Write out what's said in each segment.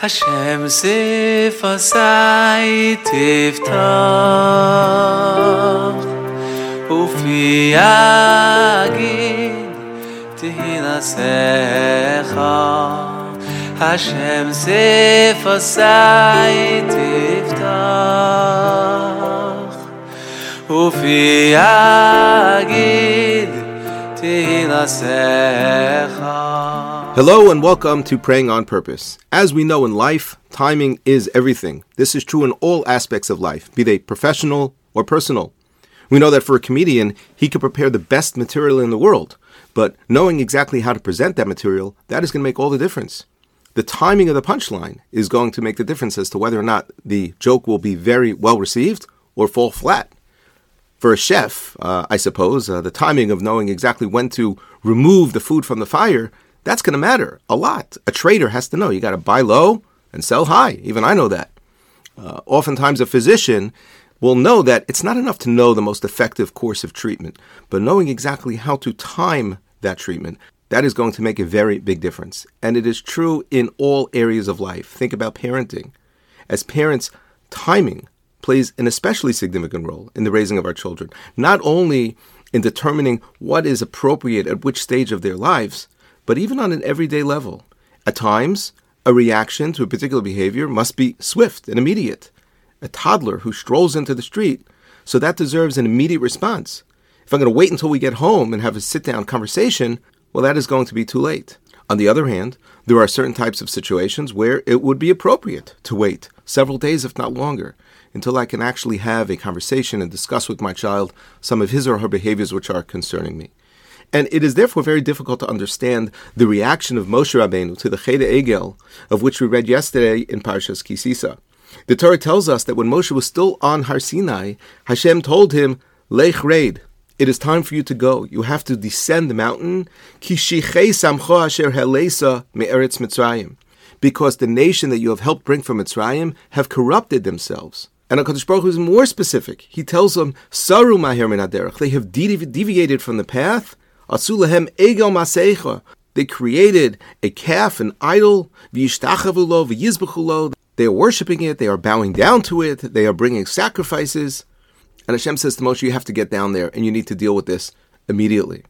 Hashem sefasai tiftach Ufi agin tihinasecha Hashem sefasai tiftach Ufi agin tihinasecha Hashem sefasai tiftach Hello and welcome to Praying on Purpose. As we know in life, timing is everything. This is true in all aspects of life, be they professional or personal. We know that for a comedian, he could prepare the best material in the world, but knowing exactly how to present that material, that is going to make all the difference. The timing of the punchline is going to make the difference as to whether or not the joke will be very well received or fall flat. For a chef, uh, I suppose, uh, the timing of knowing exactly when to remove the food from the fire that's going to matter a lot. A trader has to know you got to buy low and sell high. Even I know that. Uh, oftentimes, a physician will know that it's not enough to know the most effective course of treatment, but knowing exactly how to time that treatment. That is going to make a very big difference. And it is true in all areas of life. Think about parenting. As parents, timing plays an especially significant role in the raising of our children, not only in determining what is appropriate at which stage of their lives, but even on an everyday level. At times, a reaction to a particular behavior must be swift and immediate. A toddler who strolls into the street, so that deserves an immediate response. If I'm going to wait until we get home and have a sit down conversation, well, that is going to be too late. On the other hand, there are certain types of situations where it would be appropriate to wait several days, if not longer, until I can actually have a conversation and discuss with my child some of his or her behaviors which are concerning me. And it is therefore very difficult to understand the reaction of Moshe Rabbeinu to the Chet HaEgel, of which we read yesterday in Parshas Ki Sisa. The Torah tells us that when Moshe was still on Har Sinai, Hashem told him, Lech Reid, it is time for you to go. You have to descend the mountain. Because the nation that you have helped bring from Mitzrayim have corrupted themselves. And HaKadosh Baruch Hu is more specific. He tells them, Saru maher They have deviated from the path Asulahem egel masecha. They created a calf, an idol, v'yishtachavulo, v'yizbechulo. They are worshiping it. They are bowing down to it. They are bringing sacrifices. And Hashem says to Moshe, you have to get down there and you need to deal with this immediately.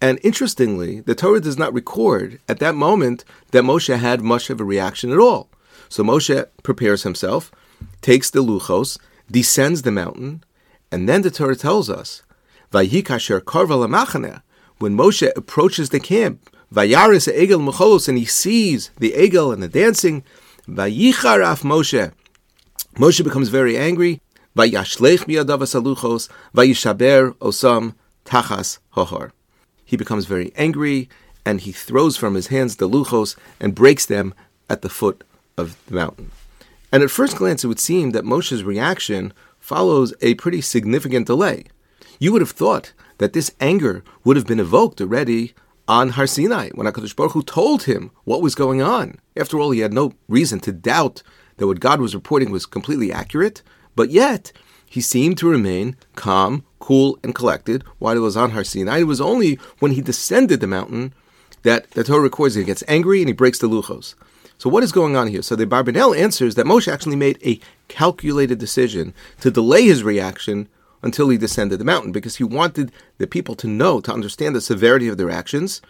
And interestingly, the Torah does not record at that moment that Moshe had much of a reaction at all. So Moshe prepares himself, takes the luchos, descends the mountain, and then the Torah tells us, Vayikasher karva when Moshe approaches the camp, Vayaris Egel Mecholos, and he sees the Egel and the dancing, Vayicharaf Moshe. Moshe becomes very angry. Vayashlech miyadav asaluchos, Vayishaber osam tachas hohor. He becomes very angry, and he throws from his hands the luchos and breaks them at the foot of the mountain. And at first glance, it would seem that Moshe's reaction follows a pretty significant delay. You would have thought that this anger would have been evoked already on Har Sinai when Hakadosh Baruch Hu told him what was going on. After all, he had no reason to doubt that what God was reporting was completely accurate, but yet he seemed to remain calm, cool, and collected while he was on Har Sinai. It was only when he descended the mountain that the Torah records he gets angry and he breaks the luchos. So what is going on here? So the Abarbanel answers that Moshe actually made a calculated decision to delay his reaction until he descended the mountain because he wanted the people to know, to understand the severity of their actions.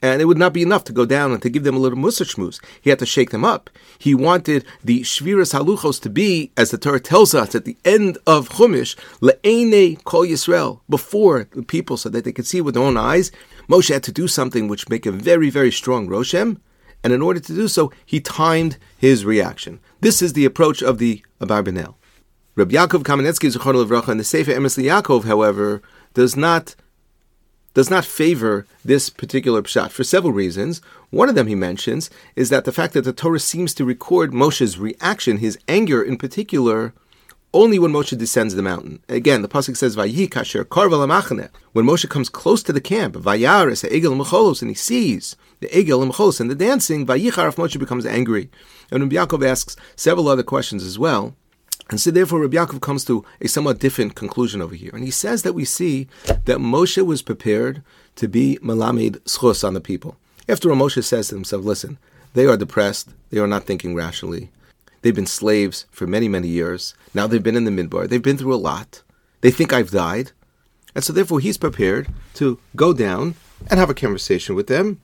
And it would not be enough to go down and to give them a little mussar shmuz. He had to shake them up. He wanted the shviras haluchos to be, as the Torah tells us at the end of Chumash, le'ene kol Yisrael, before the people, so that they could see with their own eyes. Moshe had to do something which make a very, very strong roshem, and in order to do so, he timed his reaction. This is the approach of the Abarbanel. Reb Yaakov Kamenetsky Zechor Levracha in the Sefer Emes Yaakov, however, does not does not favor this particular pshat for several reasons. One of them he mentions is that the fact that the Torah seems to record Moshe's reaction, his anger in particular, only when Moshe descends the mountain. Again, the pasuk says, "Vayi kasher karvel When Moshe comes close to the camp, Vayaris egel mecholos, and he sees the egel mecholos and the dancing, Vayicharaf Moshe becomes angry. And Yaakov asks several other questions as well. And so therefore Rabbi Yaakov comes to a somewhat different conclusion over here. And he says that we see that Moshe was prepared to be Melamed Zchus on the people. After all, Moshe says to himself, listen, They are depressed. They are not thinking rationally. They've been slaves for many, many years. Now they've been in the midbar. They've been through a lot. They think I've died. And so therefore he's prepared to go down and have a conversation with them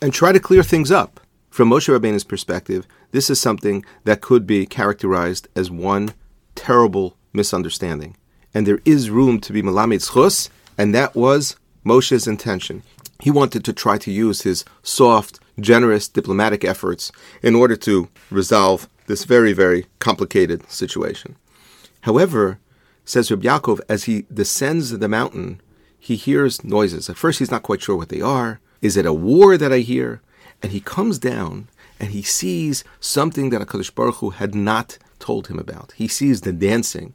and try to clear things up. From Moshe Rabbeinu's perspective, this is something that could be characterized as one terrible misunderstanding. And there is room to be Melamed Zchus, and that was Moshe's intention. He wanted to try to use his soft, generous diplomatic efforts in order to resolve this very, very complicated situation. However, says Reb Yaakov, as he descends the mountain, he hears noises. At first, he's not quite sure what they are. Is it a war that I hear? And he comes down and he sees something that HaKadosh Baruch Hu had not told him about. He sees the dancing.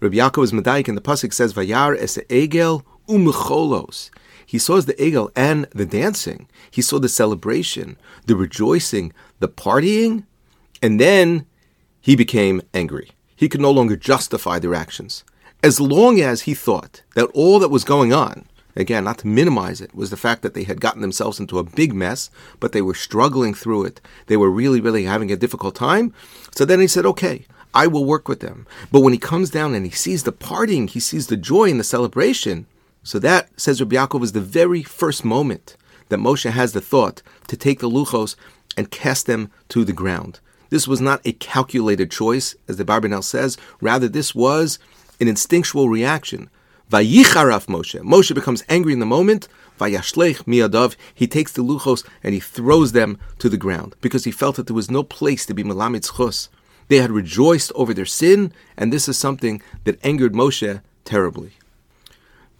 Rabbi Yaakov is Medaik and the Pasuk says, Vayar es egel umcholos. He saw the egel and the dancing. He saw the celebration, the rejoicing, the partying, and then he became angry. He could no longer justify their actions. As long as he thought that all that was going on again, not to minimize it, was the fact that they had gotten themselves into a big mess, but they were struggling through it. They were really, really having a difficult time. So then he said, okay, I will work with them. But when he comes down and he sees the partying, he sees the joy and the celebration. So that, says Rabbi Yaakov, is the very first moment that Moshe has the thought to take the luchos and cast them to the ground. This was not a calculated choice, as the Abarbanel says. Rather, this was an instinctual reaction Vayicharaf Moshe. Moshe becomes angry in the moment. Vayashlech miyadav. He takes the luchos and he throws them to the ground because he felt that there was no place to be melamed zchus. They had rejoiced over their sin, and this is something that angered Moshe terribly.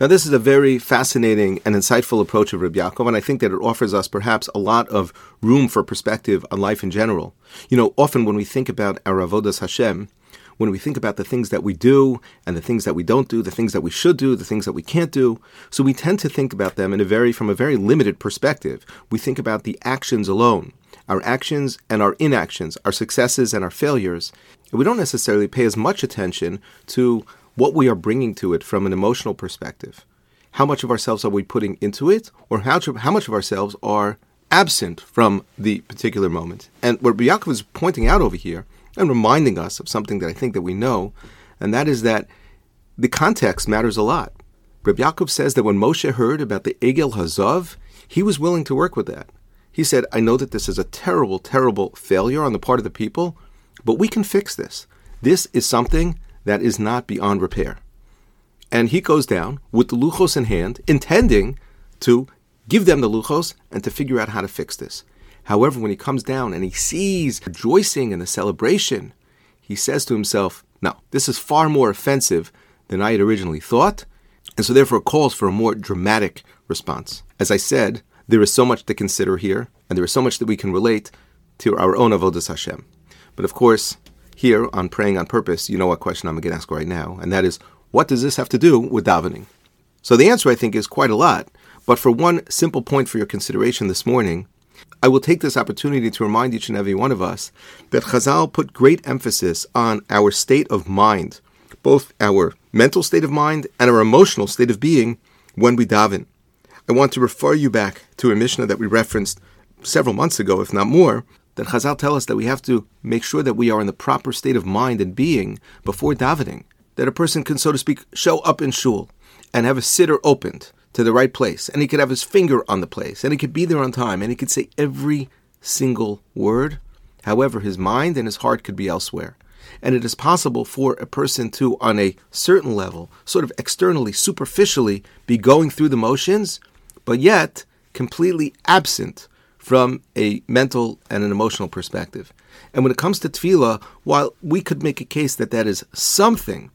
Now, this is a very fascinating and insightful approach of Rabbi Yaakov, and I think that it offers us perhaps a lot of room for perspective on life in general. You know, often when we think about our avodas Hashem, when we think about the things that we do and the things that we don't do, the things that we should do, the things that we can't do. So we tend to think about them in a very from a very limited perspective. We think about the actions alone, our actions and our inactions, our successes and our failures. And we don't necessarily pay as much attention to what we are bringing to it from an emotional perspective. How much of ourselves are we putting into it, or how, how much of ourselves are absent from the particular moment? And what Yaakov is pointing out over here and reminding us of something that I think that we know, and that is that the context matters a lot. Reb Yaakov says that when Moshe heard about the Egel Hazahav, he was willing to work with that. He said, I know that this is a terrible, terrible failure on the part of the people, but we can fix this. This is something that is not beyond repair. And he goes down with the luchos in hand, intending to give them the luchos and to figure out how to fix this. However, when he comes down and he sees rejoicing and the celebration, he says to himself, No, this is far more offensive than I had originally thought, and so therefore calls for a more dramatic response. As I said, there is so much to consider here, and there is so much that we can relate to our own avodas Hashem. But of course, here on praying on purpose, you know what question I'm going to ask right now, and that is, what does this have to do with davening? So the answer, I think, is quite a lot. But for one simple point for your consideration this morning, I will take this opportunity to remind each and every one of us that Chazal put great emphasis on our state of mind, both our mental state of mind and our emotional state of being when we daven. I want to refer you back to a Mishnah that we referenced several months ago, if not more, that Chazal tell us that we have to make sure that we are in the proper state of mind and being before davening, that a person can, so to speak, show up in shul and have a siddur opened, to the right place, and he could have his finger on the place, and he could be there on time, and he could say every single word. However, his mind and his heart could be elsewhere. And it is possible for a person to, on a certain level, sort of externally, superficially, be going through the motions, but yet completely absent from a mental and an emotional perspective. And when it comes to tefillah, while we could make a case that that is something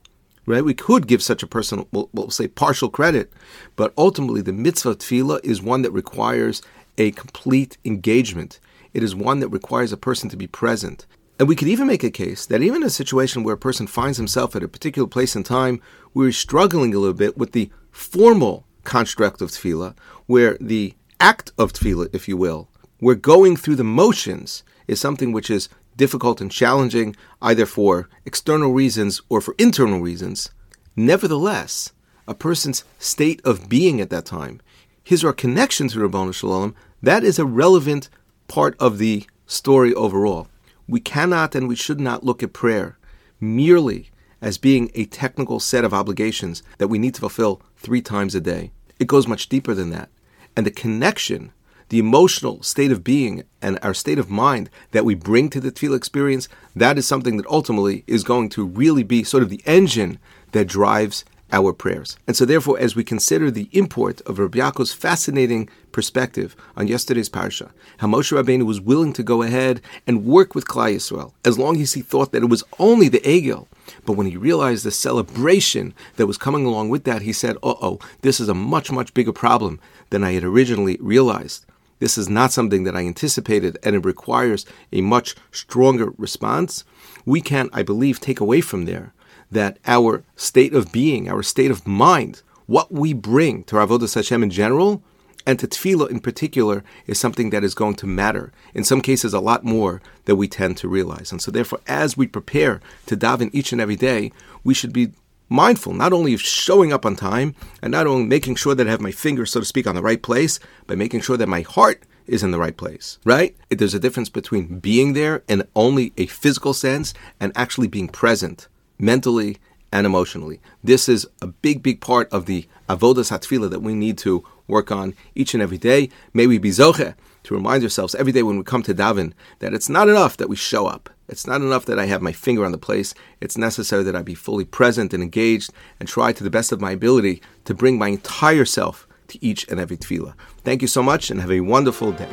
right? We could give such a person, we'll, we'll say, partial credit, but ultimately the mitzvah tefillah is one that requires a complete engagement. It is one that requires a person to be present. And we could even make a case that even in a situation where a person finds himself at a particular place and time where he's struggling a little bit with the formal construct of tefillah, where the act of tefillah, if you will, where going through the motions is something which is difficult and challenging, either for external reasons or for internal reasons, nevertheless, a person's state of being at that time, his or her connection to Ribbono Shel Olam, that is a relevant part of the story overall. We cannot and we should not look at prayer merely as being a technical set of obligations that we need to fulfill three times a day. It goes much deeper than that. And the connection, the emotional state of being, and our state of mind that we bring to the tefillah experience, that is something that ultimately is going to really be sort of the engine that drives our prayers. And so, therefore, as we consider the import of Rabbi Yaakov's fascinating perspective on yesterday's parsha, how Moshe Rabbeinu was willing to go ahead and work with Klal Yisrael, as long as he thought that it was only the Egel. But when he realized the celebration that was coming along with that, he said, "Uh oh, this is a much, much bigger problem than I had originally realized." This is not something that I anticipated, and it requires a much stronger response. We can, I believe, take away from there that our state of being, our state of mind, what we bring to Avodah Hashem in general, and to Tefillah in particular, is something that is going to matter. In some cases, a lot more than we tend to realize. And so, therefore, as we prepare to daven each and every day, we should be mindful not only of showing up on time and not only making sure that I have my finger, so to speak, on the right place, but making sure that my heart is in the right place, right? There's a difference between being there in only a physical sense and actually being present mentally and emotionally. This is a big, big part of the avodas hatfila that we need to work on each and every day. May we be zoche to remind ourselves every day when we come to daven that it's not enough that we show up. It's not enough that I have my finger on the place. It's necessary that I be fully present and engaged and try to the best of my ability to bring my entire self to each and every tefillah. Thank you so much and have a wonderful day.